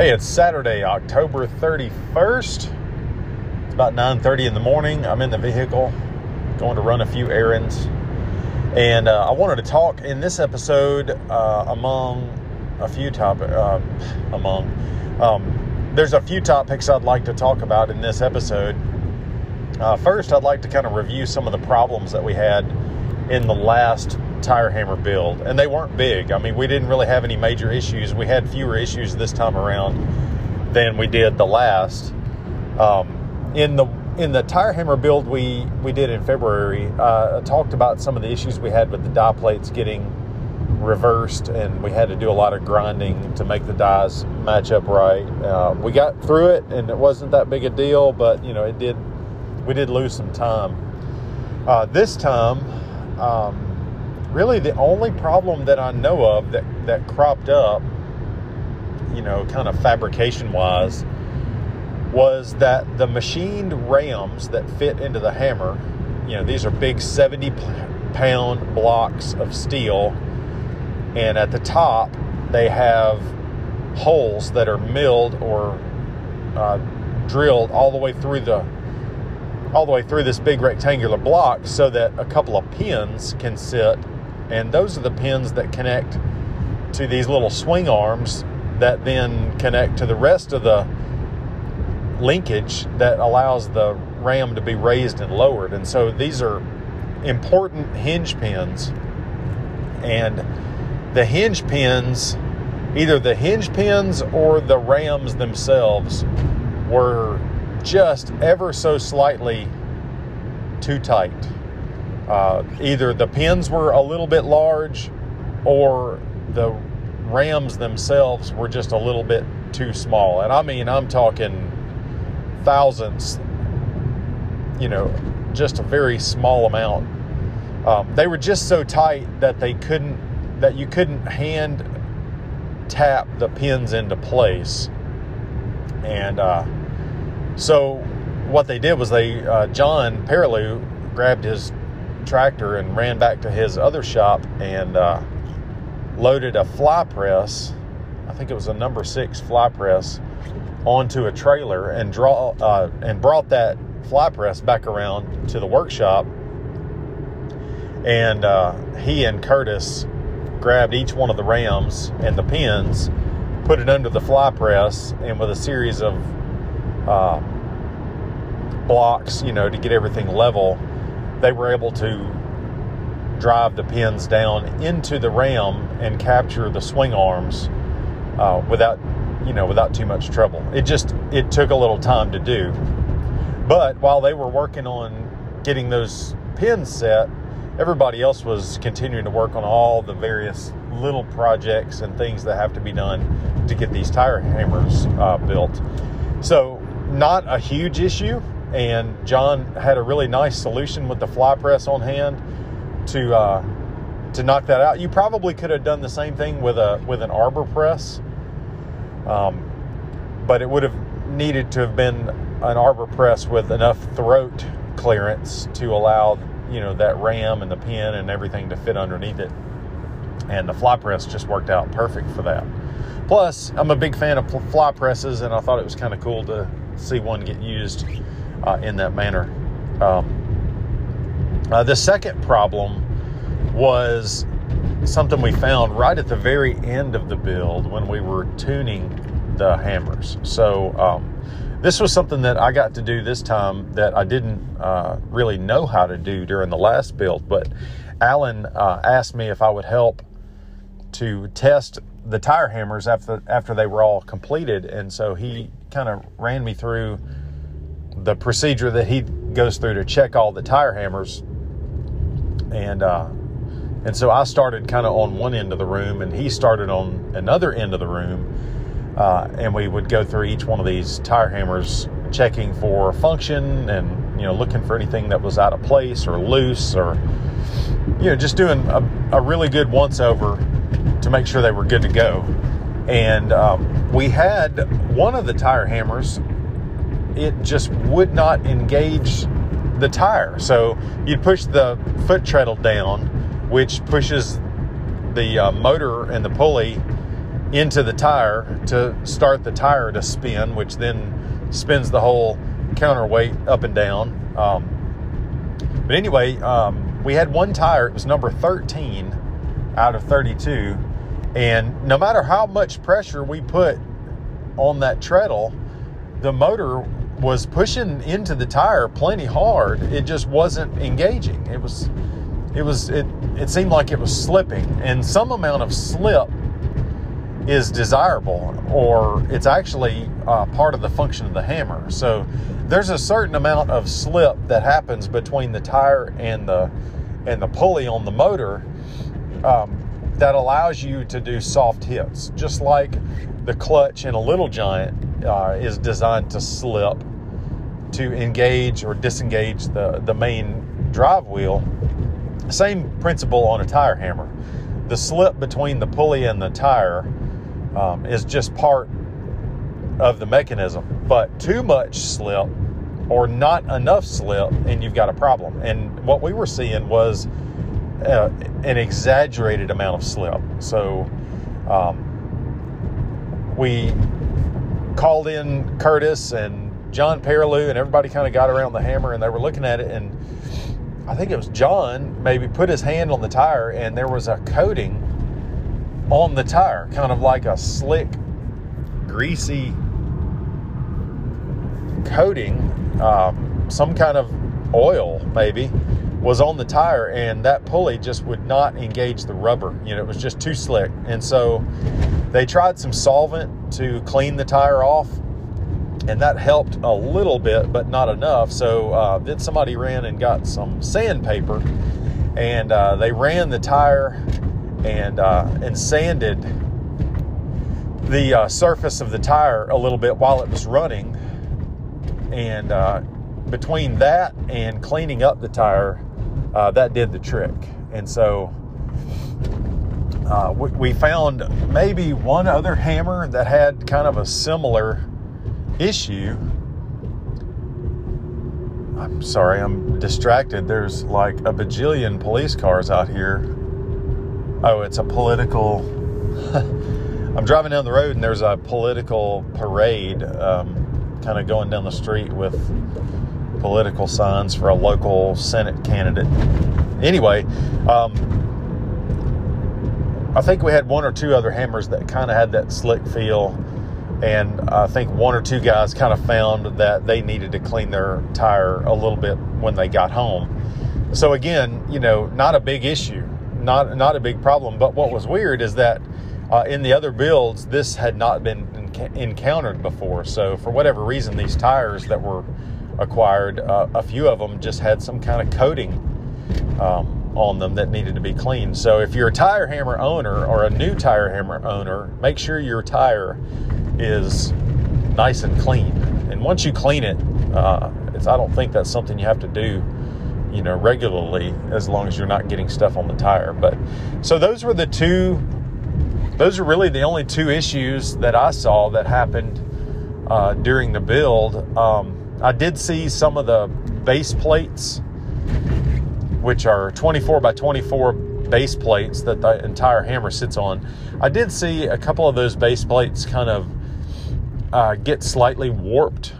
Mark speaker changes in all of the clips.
Speaker 1: Hey, it's Saturday, October 31st. It's about 9:30 in the morning. I'm in the vehicle going to run a few errands. And uh, I wanted to talk in this episode uh, among a few topics. Uh, among um, there's a few topics I'd like to talk about in this episode. Uh, first, I'd like to kind of review some of the problems that we had in the last tire hammer build, and they weren't big. I mean, we didn't really have any major issues. We had fewer issues this time around than we did the last. Um, in the in the tire hammer build we we did in February, uh, I talked about some of the issues we had with the die plates getting reversed, and we had to do a lot of grinding to make the dies match up right. Uh, we got through it, and it wasn't that big a deal, but you know, it did. We did lose some time. Uh, this time. Um, really the only problem that I know of that, that cropped up, you know, kind of fabrication wise, was that the machined rams that fit into the hammer, you know, these are big 70 pound blocks of steel, and at the top they have holes that are milled or uh, drilled all the way through the all the way through this big rectangular block so that a couple of pins can sit and those are the pins that connect to these little swing arms that then connect to the rest of the linkage that allows the ram to be raised and lowered. And so these are important hinge pins. And the hinge pins, either the hinge pins or the rams themselves, were just ever so slightly too tight. Uh, either the pins were a little bit large or the rams themselves were just a little bit too small. And I mean, I'm talking thousands, you know, just a very small amount. Um, they were just so tight that they couldn't, that you couldn't hand tap the pins into place. And uh, so what they did was they, uh, John Perilou grabbed his tractor and ran back to his other shop and uh, loaded a fly press. I think it was a number six fly press onto a trailer and draw uh, and brought that fly press back around to the workshop. And uh, he and Curtis grabbed each one of the rams and the pins, put it under the fly press, and with a series of uh, blocks, you know, to get everything level, they were able to drive the pins down into the ram and capture the swing arms uh, without you know without too much trouble. It just it took a little time to do. But while they were working on getting those pins set everybody else was continuing to work on all the various little projects and things that have to be done to get these tire hammers uh, built. So not a huge issue and John had a really nice solution with the fly press on hand to uh, to knock that out. You probably could have done the same thing with a with an arbor press, um, but it would have needed to have been an arbor press with enough throat clearance to allow you know that ram and the pin and everything to fit underneath it. And the fly press just worked out perfect for that. Plus, I'm a big fan of fly presses, and I thought it was kind of cool to see one get used uh, in that manner. Um, uh, the second problem was something we found right at the very end of the build when we were tuning the hammers. So, um, this was something that I got to do this time that I didn't uh, really know how to do during the last build. But Alan uh, asked me if I would help to test the tire hammers after after they were all completed, and so he kind of ran me through the procedure that he goes through to check all the tire hammers. And uh, and so I started kind of on one end of the room, and he started on another end of the room. Uh, and we would go through each one of these tire hammers, checking for function and you know looking for anything that was out of place or loose, or you know just doing a, a really good once over to make sure they were good to go. And um, we had one of the tire hammers it just would not engage the tire. So you'd push the foot treadle down, which pushes the uh, motor and the pulley into the tire to start the tire to spin, which then spins the whole counterweight up and down. Um, but anyway, um, we had one tire. It was number 13 out of 32. And no matter how much pressure we put on that treadle, the motor was pushing into the tire plenty hard. It just wasn't engaging. It was, it was, it, it seemed like it was slipping, and some amount of slip is desirable, or it's actually uh, part of the function of the hammer. So there's a certain amount of slip that happens between the tire and the and the pulley on the motor um, that allows you to do soft hits, just like the clutch in a little giant uh, is designed to slip to engage or disengage the, the main drive wheel. Same principle on a tire hammer. The slip between the pulley and the tire um, is just part of the mechanism. But too much slip or not enough slip, and you've got a problem. And what we were seeing was uh, an exaggerated amount of slip. So um, we called in Curtis and John Perilou, and everybody kind of got around the hammer and they were looking at it. And I think it was John maybe put his hand on the tire, and there was a coating on the tire, kind of like a slick, greasy coating, um, some kind of oil maybe was on the tire and that pulley just would not engage the rubber you know it was just too slick and so they tried some solvent to clean the tire off and that helped a little bit, but not enough. So uh, then somebody ran and got some sandpaper, and uh, they ran the tire and uh, and sanded the uh, surface of the tire a little bit while it was running. And uh, between that and cleaning up the tire, uh, that did the trick. And so we found maybe one other hammer that had kind of a similar issue. I'm sorry, I'm distracted. There's like a bajillion police cars out here. Oh, it's a political. I'm driving down the road and there's a political parade um, kind of going down the street with political signs for a local Senate candidate. Anyway, um, I think we had one or two other hammers that kind of had that slick feel and I think one or two guys kind of found that they needed to clean their tire a little bit when they got home. So again, you know, not a big issue, not not a big problem. But what was weird is that uh, in the other builds, this had not been enc- encountered before. So for whatever reason, these tires that were acquired, uh, a few of them just had some kind of coating. Um, on them that needed to be cleaned. So if you're a tire hammer owner or a new tire hammer owner, make sure your tire is nice and clean. And once you clean it, uh, it's, I don't think that's something you have to do, you know, regularly as long as you're not getting stuff on the tire. But so those were the two. Those are really the only two issues that I saw that happened uh, during the build. Um, I did see some of the base plates, which are 24 by 24 base plates that the entire hammer sits on. I did see a couple of those base plates kind of uh, get slightly warped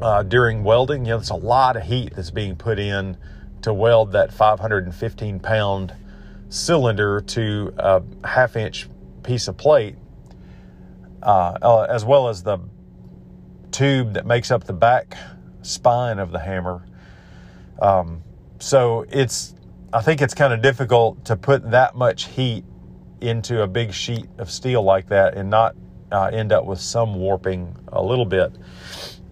Speaker 1: uh, during welding. You know, it's a lot of heat that's being put in to weld that 515 pound cylinder to a half inch piece of plate, uh, uh, as well as the tube that makes up the back spine of the hammer. Um, so it's, I think it's kind of difficult to put that much heat into a big sheet of steel like that and not uh, end up with some warping a little bit.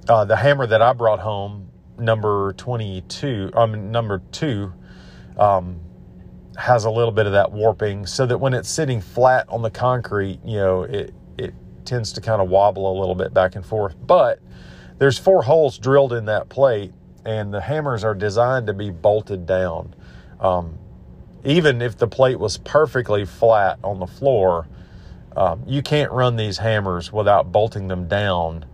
Speaker 1: Uh, the hammer that I brought home, number 22, I um, number two, um, has a little bit of that warping so that when it's sitting flat on the concrete, you know, it, it tends to kind of wobble a little bit back and forth. But there's four holes drilled in that plate, and the hammers are designed to be bolted down. Um, even if the plate was perfectly flat on the floor, um, you can't run these hammers without bolting them down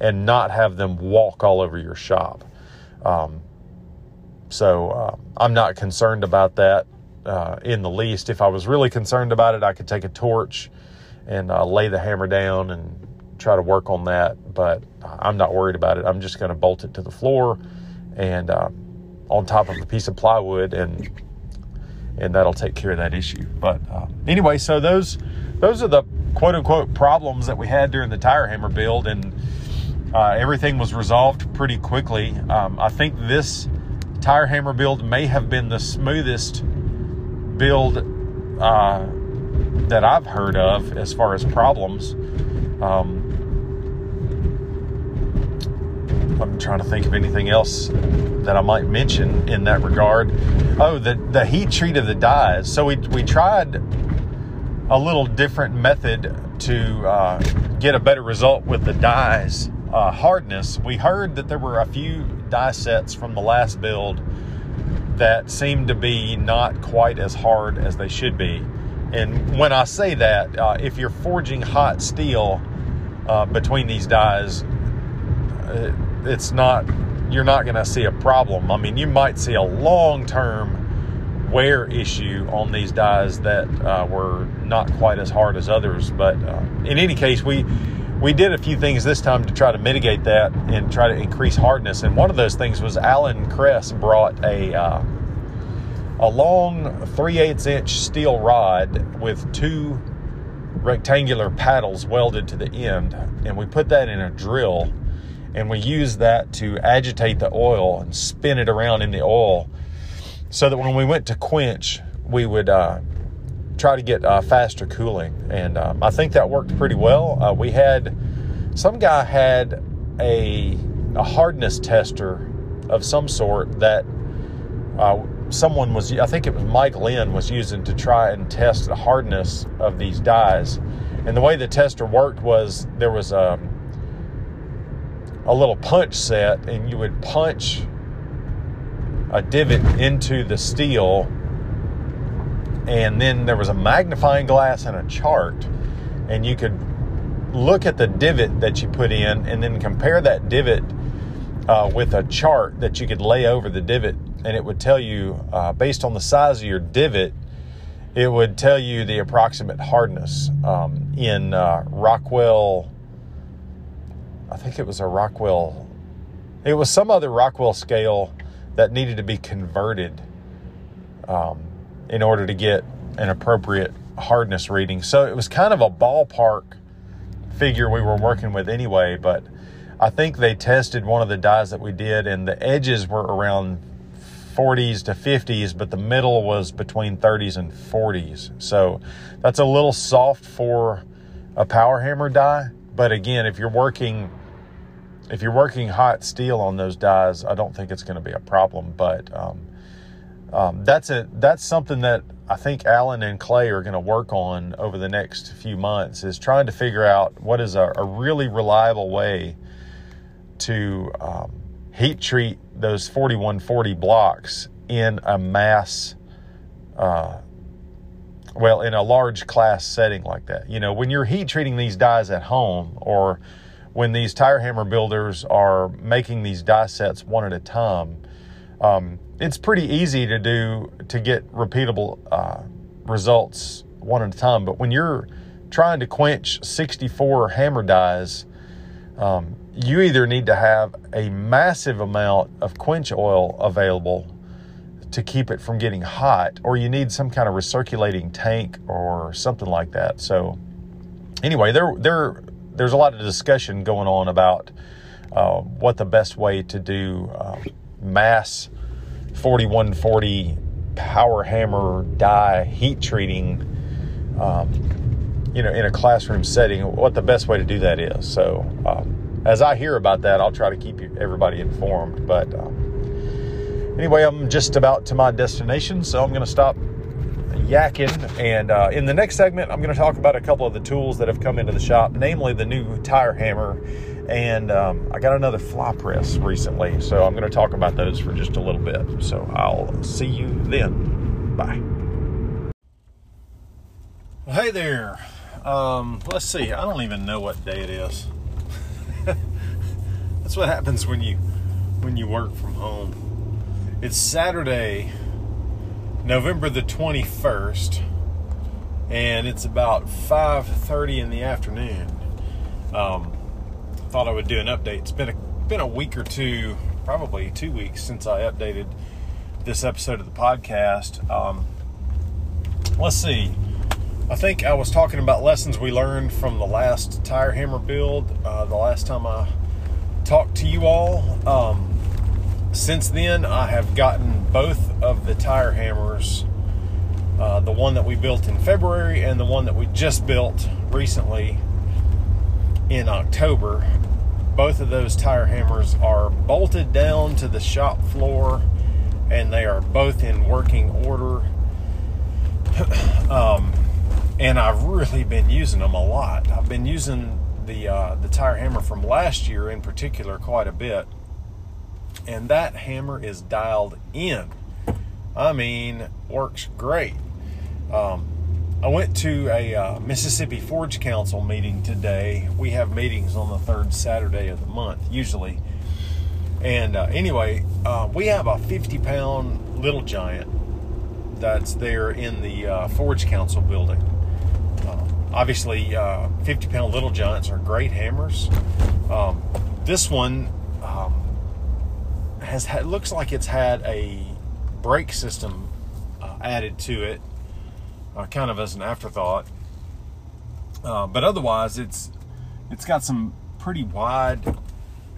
Speaker 1: and not have them walk all over your shop. Um, so uh, I'm not concerned about that uh, in the least. If I was really concerned about it, I could take a torch and uh, lay the hammer down and try to work on that. But I'm not worried about it. I'm just going to bolt it to the floor and uh, on top of a piece of plywood, and and that'll take care of that issue. But uh, anyway, so those those are the quote unquote problems that we had during the tire hammer build, and uh, everything was resolved pretty quickly. Um, I think this tire hammer build may have been the smoothest build uh, that I've heard of as far as problems. Um, I'm trying to think of anything else that I might mention in that regard. Oh, the the heat treat of the dies. So we we tried a little different method to uh, get a better result with the dies uh, hardness. We heard that there were a few die sets from the last build that seemed to be not quite as hard as they should be. And when I say that, uh, if you're forging hot steel uh, between these dies, uh, it's not you're not going to see a problem. I mean, you might see a long term wear issue on these dies that uh, were not quite as hard as others. But uh, in any case, we we did a few things this time to try to mitigate that and try to increase hardness. And one of those things was Alan Kress brought a uh, a long 3 8 inch steel rod with two rectangular paddles welded to the end, and we put that in a drill and we use that to agitate the oil and spin it around in the oil so that when we went to quench, we would uh, try to get uh, faster cooling. And um, I think that worked pretty well. Uh, we had some guy had a, a hardness tester of some sort that uh, someone was, I think it was Mike Lynn, was using to try and test the hardness of these dies. And the way the tester worked was there was a a little punch set and you would punch a divot into the steel and then there was a magnifying glass and a chart and you could look at the divot that you put in and then compare that divot uh, with a chart that you could lay over the divot and it would tell you uh, based on the size of your divot it would tell you the approximate hardness um, in uh, rockwell I think it was a Rockwell, it was some other Rockwell scale that needed to be converted um, in order to get an appropriate hardness reading. So it was kind of a ballpark figure we were working with anyway, but I think they tested one of the dies that we did, and the edges were around 40s to 50s, but the middle was between 30s and 40s. So that's a little soft for a power hammer die. But again, if you're working if you're working hot steel on those dies, I don't think it's going to be a problem. But um, um, that's a that's something that I think Alan and Clay are going to work on over the next few months is trying to figure out what is a, a really reliable way to um, heat treat those 4140 blocks in a mass. Uh, well, in a large class setting like that, you know, when you're heat treating these dies at home or when these tire hammer builders are making these die sets one at a time, um, it's pretty easy to do to get repeatable uh, results one at a time. But when you're trying to quench 64 hammer dies, um, you either need to have a massive amount of quench oil available to keep it from getting hot, or you need some kind of recirculating tank or something like that. So, anyway, there there there's a lot of discussion going on about uh, what the best way to do uh, mass 4140 power hammer die heat treating, um, you know, in a classroom setting, what the best way to do that is. So, um, as I hear about that, I'll try to keep you, everybody informed. But um, anyway, I'm just about to my destination, so I'm going to stop yakking. And uh, in the next segment, I'm going to talk about a couple of the tools that have come into the shop, namely the new tire hammer. And um, I got another fly press recently, so I'm going to talk about those for just a little bit. So I'll see you then. Bye. Well, hey there. Um, let's see. I don't even know what day it is. That's what happens when you when you work from home. It's Saturday, November the 21st, and it's about 5:30 in the afternoon. Um, thought I would do an update. It's been a been a week or two, probably two weeks since I updated this episode of the podcast. Um, let's see. I think I was talking about lessons we learned from the last tire hammer build. Uh, the last time I talked to you all. Um, since then, I have gotten both of the tire hammers uh, the one that we built in February and the one that we just built recently in October. Both of those tire hammers are bolted down to the shop floor and they are both in working order. um, and I've really been using them a lot. I've been using the uh, the tire hammer from last year in particular quite a bit, and that hammer is dialed in. I mean, works great. Um, I went to a uh, Mississippi Forge Council meeting today. We have meetings on the third Saturday of the month, usually. And uh, anyway, uh, we have a 50 pound little giant that's there in the uh, Forge Council building. Um, obviously, uh, 50 pound little giants are great hammers. Um, this one has had, looks like it's had a brake system uh, added to it uh, kind of as an afterthought. Uh, but otherwise, it's it's got some pretty wide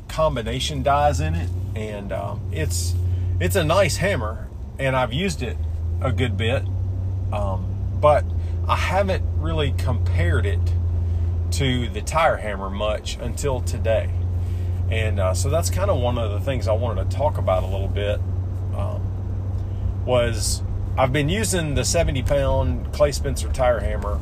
Speaker 1: combination dies in it, and um, it's it's a nice hammer, and I've used it a good bit, um, but I haven't really compared it to the tire hammer much until today, and uh, so that's kind of one of the things I wanted to talk about a little bit. Um, was I've been using the 70 pound Clay Spencer tire hammer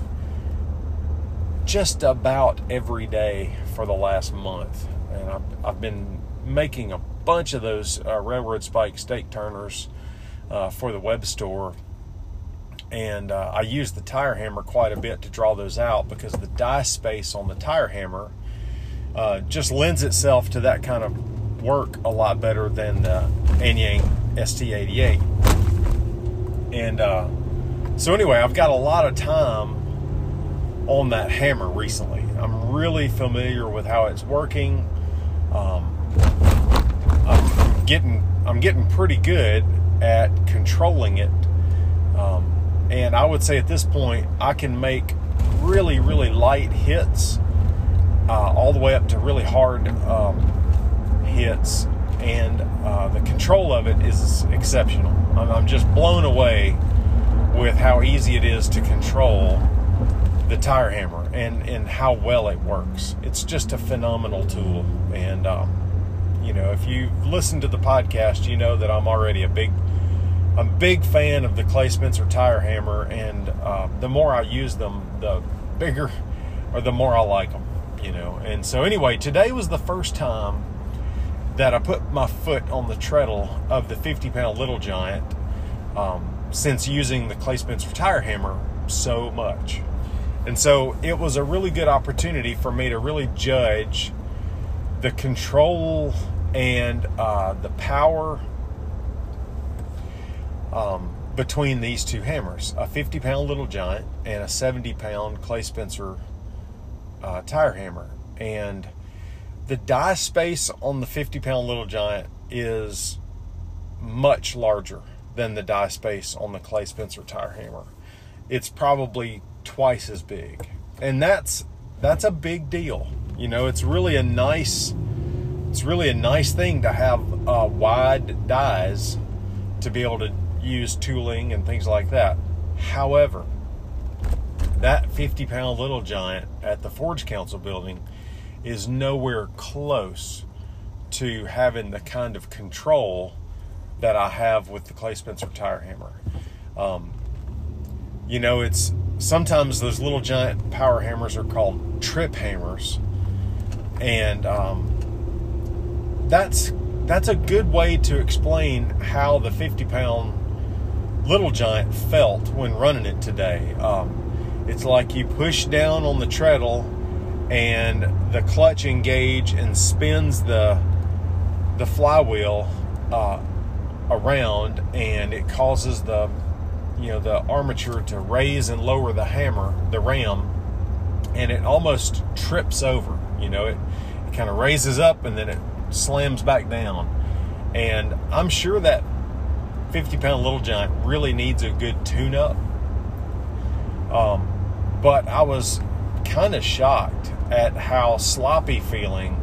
Speaker 1: just about every day for the last month. And I've, I've been making a bunch of those uh, railroad spike stake turners uh, for the web store. And uh, I use the tire hammer quite a bit to draw those out because the die space on the tire hammer uh, just lends itself to that kind of work a lot better than the Anyang ST88. And uh, so, anyway, I've got a lot of time on that hammer recently. I'm really familiar with how it's working. Um, I'm getting I'm getting pretty good at controlling it, um, and I would say at this point I can make really really light hits, uh, all the way up to really hard um, hits, and uh, the control of it is exceptional. I'm, I'm just blown away with how easy it is to control the tire hammer and, and how well it works. It's just a phenomenal tool. And, um, you know, if you've listened to the podcast, you know that I'm already a big, I'm a big fan of the Clay Spencer tire hammer. And uh, the more I use them, the bigger or the more I like them, you know. And so, anyway, today was the first time that I put my foot on the treadle of the 50 pound Little Giant um, since using the Clay Spencer tire hammer so much. And so it was a really good opportunity for me to really judge the control and uh, the power um, between these two hammers a 50 pound Little Giant and a 70 pound Clay Spencer uh, tire hammer. And the die space on the 50 pound Little Giant is much larger than the die space on the Clay Spencer tire hammer. It's probably twice as big. And that's that's a big deal. You know, it's really a nice it's really a nice thing to have uh, wide dies to be able to use tooling and things like that. However, that 50 pound little giant at the Forge Council building is nowhere close to having the kind of control that I have with the Clay Spencer tire hammer. Um, you know, it's sometimes those little giant power hammers are called trip hammers, and um, that's that's a good way to explain how the 50 pound little giant felt when running it today. Um, it's like you push down on the treadle and the clutch engage and spins the the flywheel uh, around and it causes the you know the armature to raise and lower the hammer, the ram, and it almost trips over. You know, it, it kind of raises up and then it slams back down. And I'm sure that 50 pound little giant really needs a good tune up. Um, but I was kind of shocked at how sloppy feeling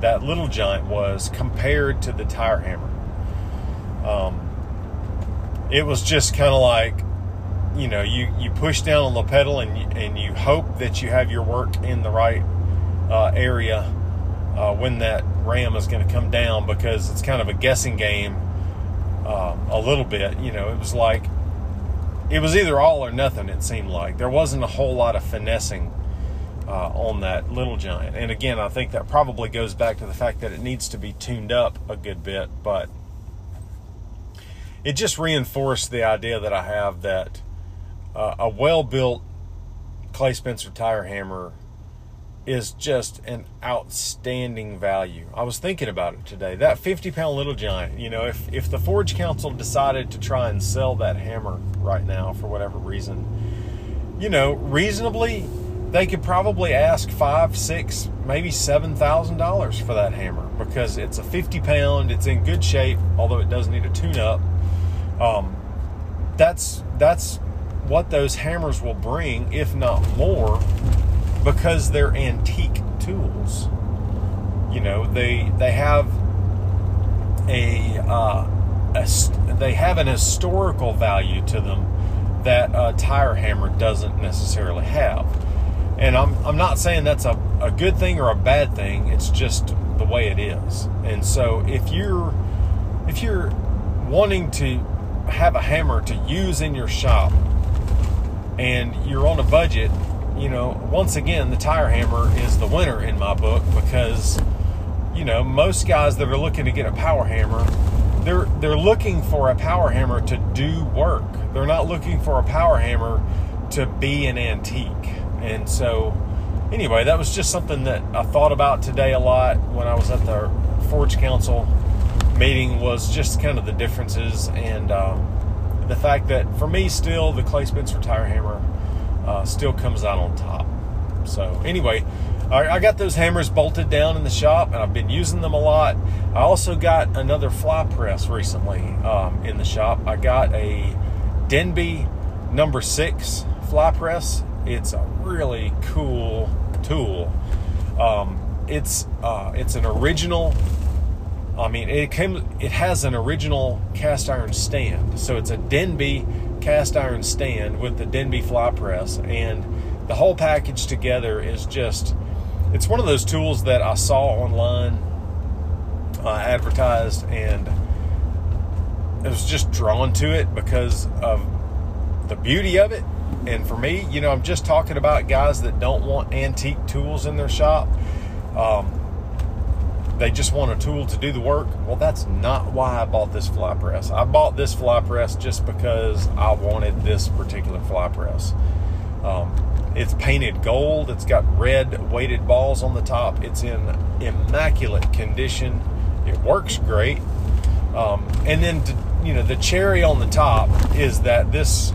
Speaker 1: that little giant was compared to the tire hammer. Um, it was just kind of like, you know, you, you push down on the pedal and you, and you hope that you have your work in the right uh, area uh, when that ram is going to come down because it's kind of a guessing game uh, a little bit. You know, it was like, it was either all or nothing, it seemed like. There wasn't a whole lot of finessing uh, on that little giant. And again, I think that probably goes back to the fact that it needs to be tuned up a good bit, but it just reinforced the idea that I have that uh, a well built Clay Spencer tire hammer is just an outstanding value. I was thinking about it today. That 50 pound little giant, you know, if, if the Forge Council decided to try and sell that hammer right now for whatever reason, you know, reasonably, they could probably ask five, six, maybe seven thousand dollars for that hammer because it's a 50 pound, it's in good shape, although it does need a tune up. Um, that's that's what those hammers will bring, if not more, because they're antique tools. You know, they they have a, uh, a they have an historical value to them that a tire hammer doesn't necessarily have. And I'm I'm not saying that's a, a good thing or a bad thing. It's just the way it is. And so if you're if you're wanting to have a hammer to use in your shop and you're on a budget you know, once again, the tire hammer is the winner in my book because, you know, most guys that are looking to get a power hammer, they're they're looking for a power hammer to do work. They're not looking for a power hammer to be an antique. And so, anyway, that was just something that I thought about today a lot when I was at the Forge Council meeting. Was just kind of the differences and um, the fact that for me, still the Clay Spencer tire hammer uh, still comes out on top. So anyway, I, I got those hammers bolted down in the shop, and I've been using them a lot. I also got another fly press recently um, in the shop. I got a Denbigh number six fly press. It's a really cool tool. Um, it's uh, it's an original. I mean, it came. It has an original cast iron stand, so it's a Denbigh cast iron stand with the Denbigh fly press, and the whole package together is just. It's one of those tools that I saw online uh, advertised, and I was just drawn to it because of the beauty of it. And for me, you know, I'm just talking about guys that don't want antique tools in their shop. Um, they just want a tool to do the work. Well, that's not why I bought this fly press. I bought this fly press just because I wanted this particular fly press. Um, it's painted gold. It's got red weighted balls on the top. It's in immaculate condition. It works great. Um, and then, to, you know, the cherry on the top is that this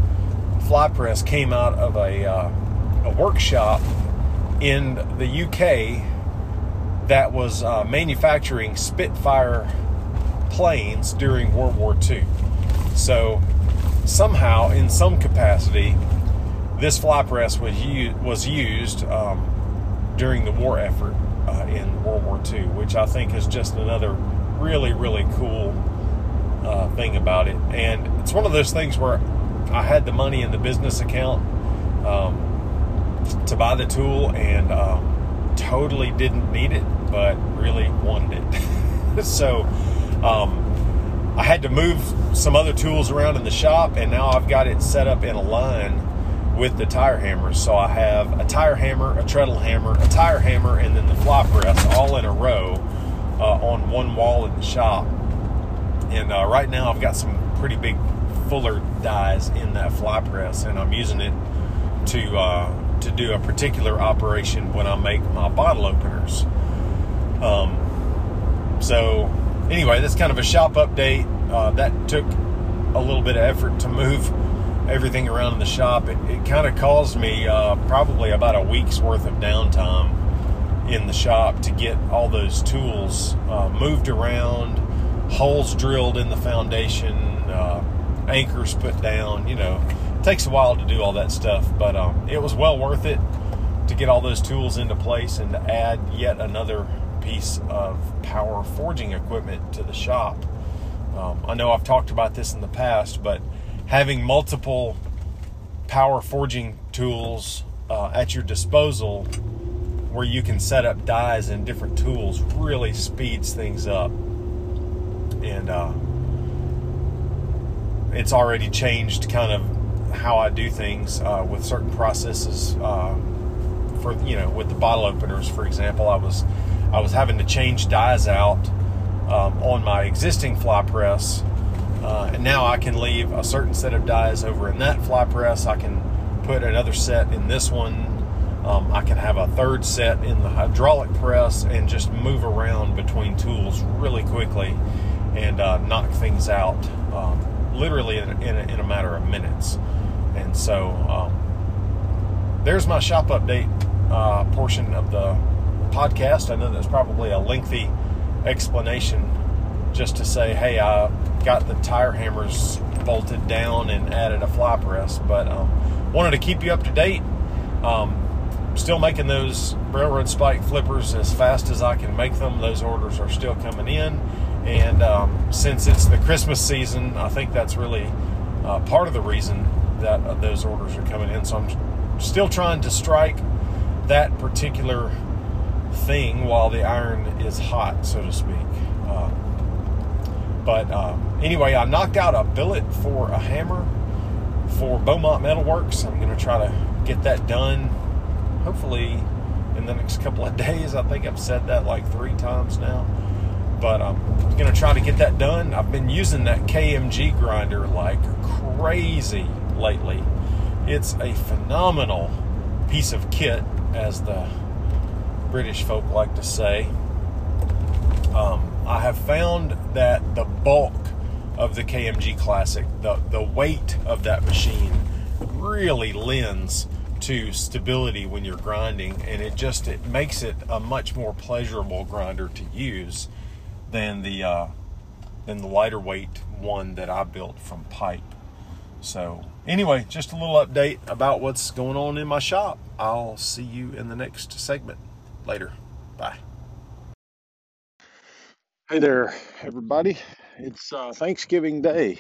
Speaker 1: fly press came out of a, uh, a workshop in the UK that was uh, manufacturing Spitfire planes during World War II. So somehow, in some capacity, this fly press was used, was used um, during the war effort uh, in World War II, which I think is just another really, really cool uh, thing about it. And it's one of those things where I had the money in the business account um, to buy the tool and um, totally didn't need it but really wanted it. so um, I had to move some other tools around in the shop, and now I've got it set up in a line with the tire hammers. So I have a tire hammer, a treadle hammer, a tire hammer, and then the fly press all in a row uh, on one wall in the shop. And uh, right now I've got some pretty big fuller dies in that fly press, and I'm using it to uh, to do a particular operation when I make my bottle openers. Um, so, anyway, that's kind of a shop update. Uh, that took a little bit of effort to move everything around in the shop, it, it kind of caused me uh, probably about a week's worth of downtime in the shop to get all those tools uh, moved around, holes drilled in the foundation, uh, anchors put down. You know, it takes a while to do all that stuff, but um, it was well worth it to get all those tools into place and to add yet another piece of power forging equipment to the shop. Um, I know I've talked about this in the past, but having multiple power forging tools uh, at your disposal where you can set up dies and different tools really speeds things up. And uh, it's already changed kind of how I do things uh, with certain processes. Uh, for you know, with the bottle openers, for example, I was I was having to change dies out um, on my existing fly press, uh, and now I can leave a certain set of dies over in that fly press. I can put another set in this one. Um, I can have a third set in the hydraulic press and just move around between tools really quickly and uh, knock things out um, literally in, in, a, in, a, matter of minutes. And so um, there's my shop update uh, portion of the podcast. I know that's probably a lengthy explanation just to say, hey, I got the tire hammers bolted down and added a fly press, but um, wanted to keep you up to date. Um, still making those railroad spike flippers as fast as I can make them. Those orders are still coming in, and um, since it's the Christmas season, I think that's really uh, part of the reason that uh, those orders are coming in. So I'm still trying to strike that particular thing while the iron is hot, so to speak. Uh, but uh, anyway, I knocked out a billet for a hammer for Beaumont Metalworks. I'm going to try to get that done hopefully in the next couple of days. I think I've said that like three times now. But I'm going to try to get that done. I've been using that KMG grinder like crazy lately. It's a phenomenal piece of kit, as the British folk like to say. Um, I have found that the bulk of the KMG Classic, the, the weight of that machine, really lends to stability when you're grinding, and it just it makes it a much more pleasurable grinder to use than the uh, than the lighter weight one that I built from pipe. So anyway, just a little update about what's going on in my shop. I'll see you in the next segment later. Bye. Hey there, everybody. It's uh, Thanksgiving Day.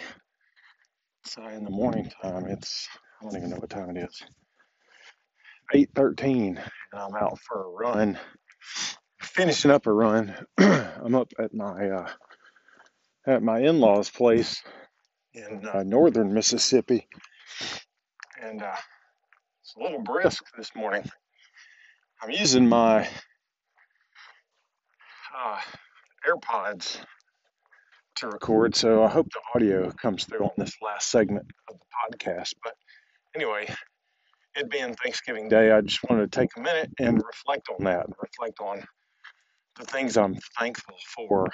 Speaker 1: It's uh, in the morning time. It's I don't even know what time it is. 8:13, and I'm out for a run. Finishing up a run. I'm up at my uh, at my in-laws' place in uh, northern Mississippi, and uh, it's a little brisk this morning. I'm using my uh, AirPods to record, so I hope the audio comes through on this last segment of the podcast. But anyway, it being Thanksgiving Day, I just wanted to take a minute and reflect on that, reflect on the things I'm thankful for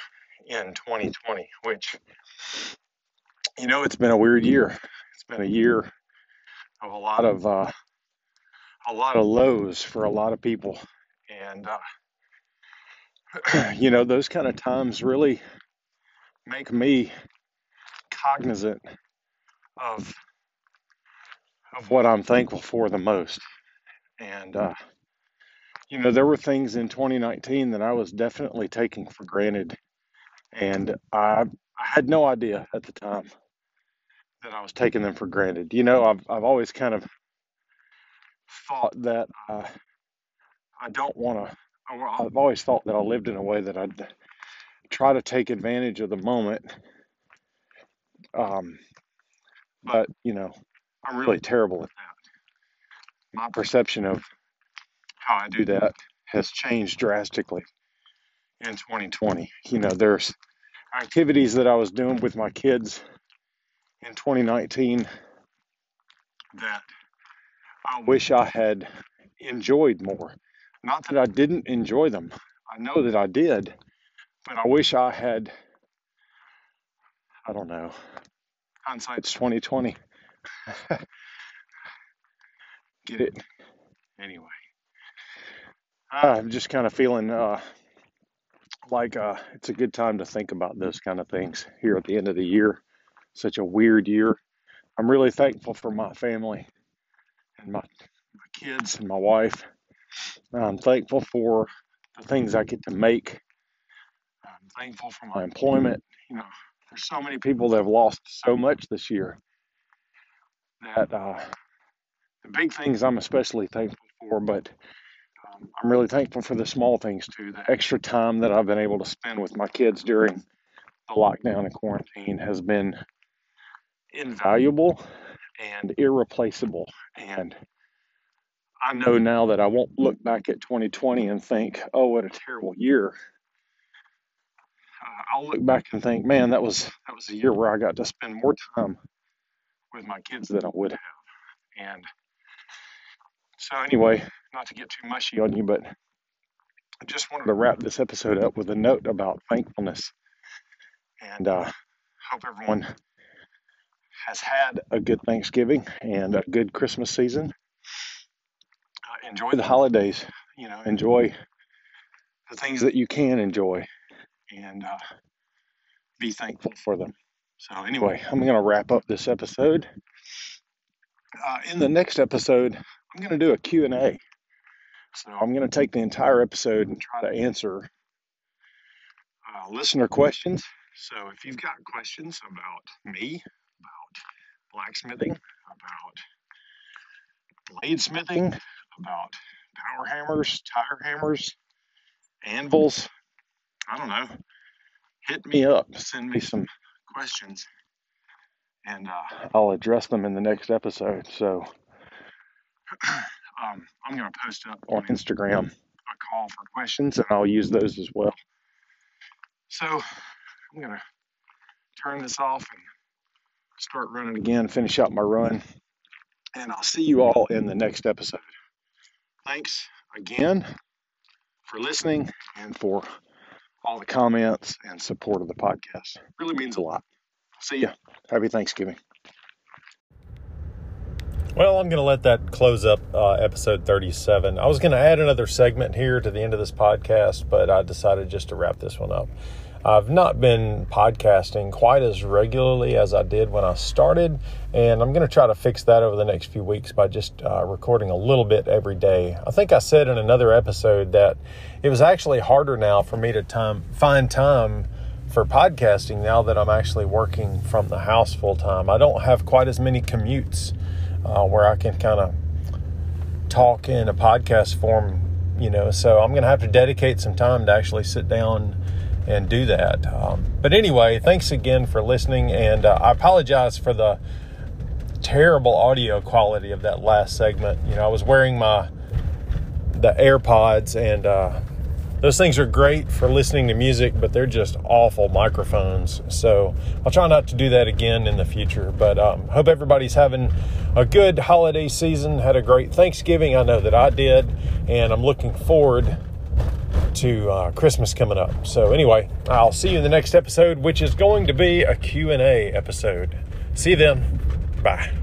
Speaker 1: in 2020, which, you know, it's been a weird year. It's been a year of a lot of uh, a lot of lows for a lot of people, and uh, you know, those kind of times really make me cognizant of of what I'm thankful for the most. And uh, you know, there were things in 2019 that I was definitely taking for granted, and I I had no idea at the time that I was taking them for granted. You know, I've I've always kind of thought that uh, I don't want to I've always thought that I lived in a way that I'd try to take advantage of the moment. Um, but, you know, I'm really terrible at that. My perception of how I do that has changed drastically in 2020. You know, there's activities that I was doing with my kids in 2019 that I wish I had enjoyed more. Not that I didn't enjoy them. I know that I did, but I wish I had I don't know. Hindsight's 2020.
Speaker 2: Get it? Anyway, I'm just kind of feeling uh, like uh, it's a good time to think about those kind of things here at the end of the year. Such a weird year. I'm really thankful for my family and my, my kids and my wife. I'm thankful for the things I get to make. I'm thankful for my employment. You know, there's so many people that have lost so much this year that uh, the big things I'm especially thankful for, but um, I'm really thankful for the small things too. The extra time that I've been able to spend with my kids during the lockdown and quarantine has been invaluable and irreplaceable. And I know now that I won't look back at 2020 and think, oh, what a terrible year. I'll look back and think, man, that was that was a year where I got to spend more time with my kids than I would have. And so, anyway, not to get too mushy on you, but I just wanted to wrap this episode up with a note about thankfulness. And uh, hope everyone has had a good Thanksgiving and a good Christmas season. Uh, enjoy the holidays, you know, enjoy the things that you can enjoy and uh, be thankful for them. So, anyway, I'm going to wrap up this episode. Uh, in the next episode, I'm going to do a Q&A. So I'm going to take the entire episode and try to answer uh, listener questions. So if you've got questions about me, blacksmithing, about bladesmithing, about power hammers, tire hammers, anvils, I don't know, hit me up, send me some questions, and uh, I'll address them in the next episode. So um, I'm going to post up on Instagram. a call for questions, and I'll use those as well. So I'm going to turn this off and start running again, finish out my run, and I'll see you all in the next episode. Thanks again for listening and for all the comments and support of the podcast. Really means a lot. See ya. Happy Thanksgiving.
Speaker 1: Well, I'm going to let that close up uh, episode 37. I was going to add another segment here to the end of this podcast, but I decided just to wrap this one up. I've not been podcasting quite as regularly as I did when I started, and I'm going to try to fix that over the next few weeks by just uh, recording a little bit every day. I think I said in another episode that it was actually harder now for me to time find time for podcasting now that I'm actually working from the house full time. I don't have quite as many commutes uh, where I can kind of talk in a podcast form, you know. So I'm going to have to dedicate some time to actually sit down and do that. Um, but anyway, thanks again for listening, and uh, I apologize for the terrible audio quality of that last segment. You know, I was wearing my the AirPods and uh, those things are great for listening to music, but they're just awful microphones. So I'll try not to do that again in the future. But um, hope everybody's having a good holiday season. Had a great Thanksgiving. I know that I did, and I'm looking forward to uh, Christmas coming up. So anyway, I'll see you in the next episode, which is going to be a Q&A episode. See you then. Bye.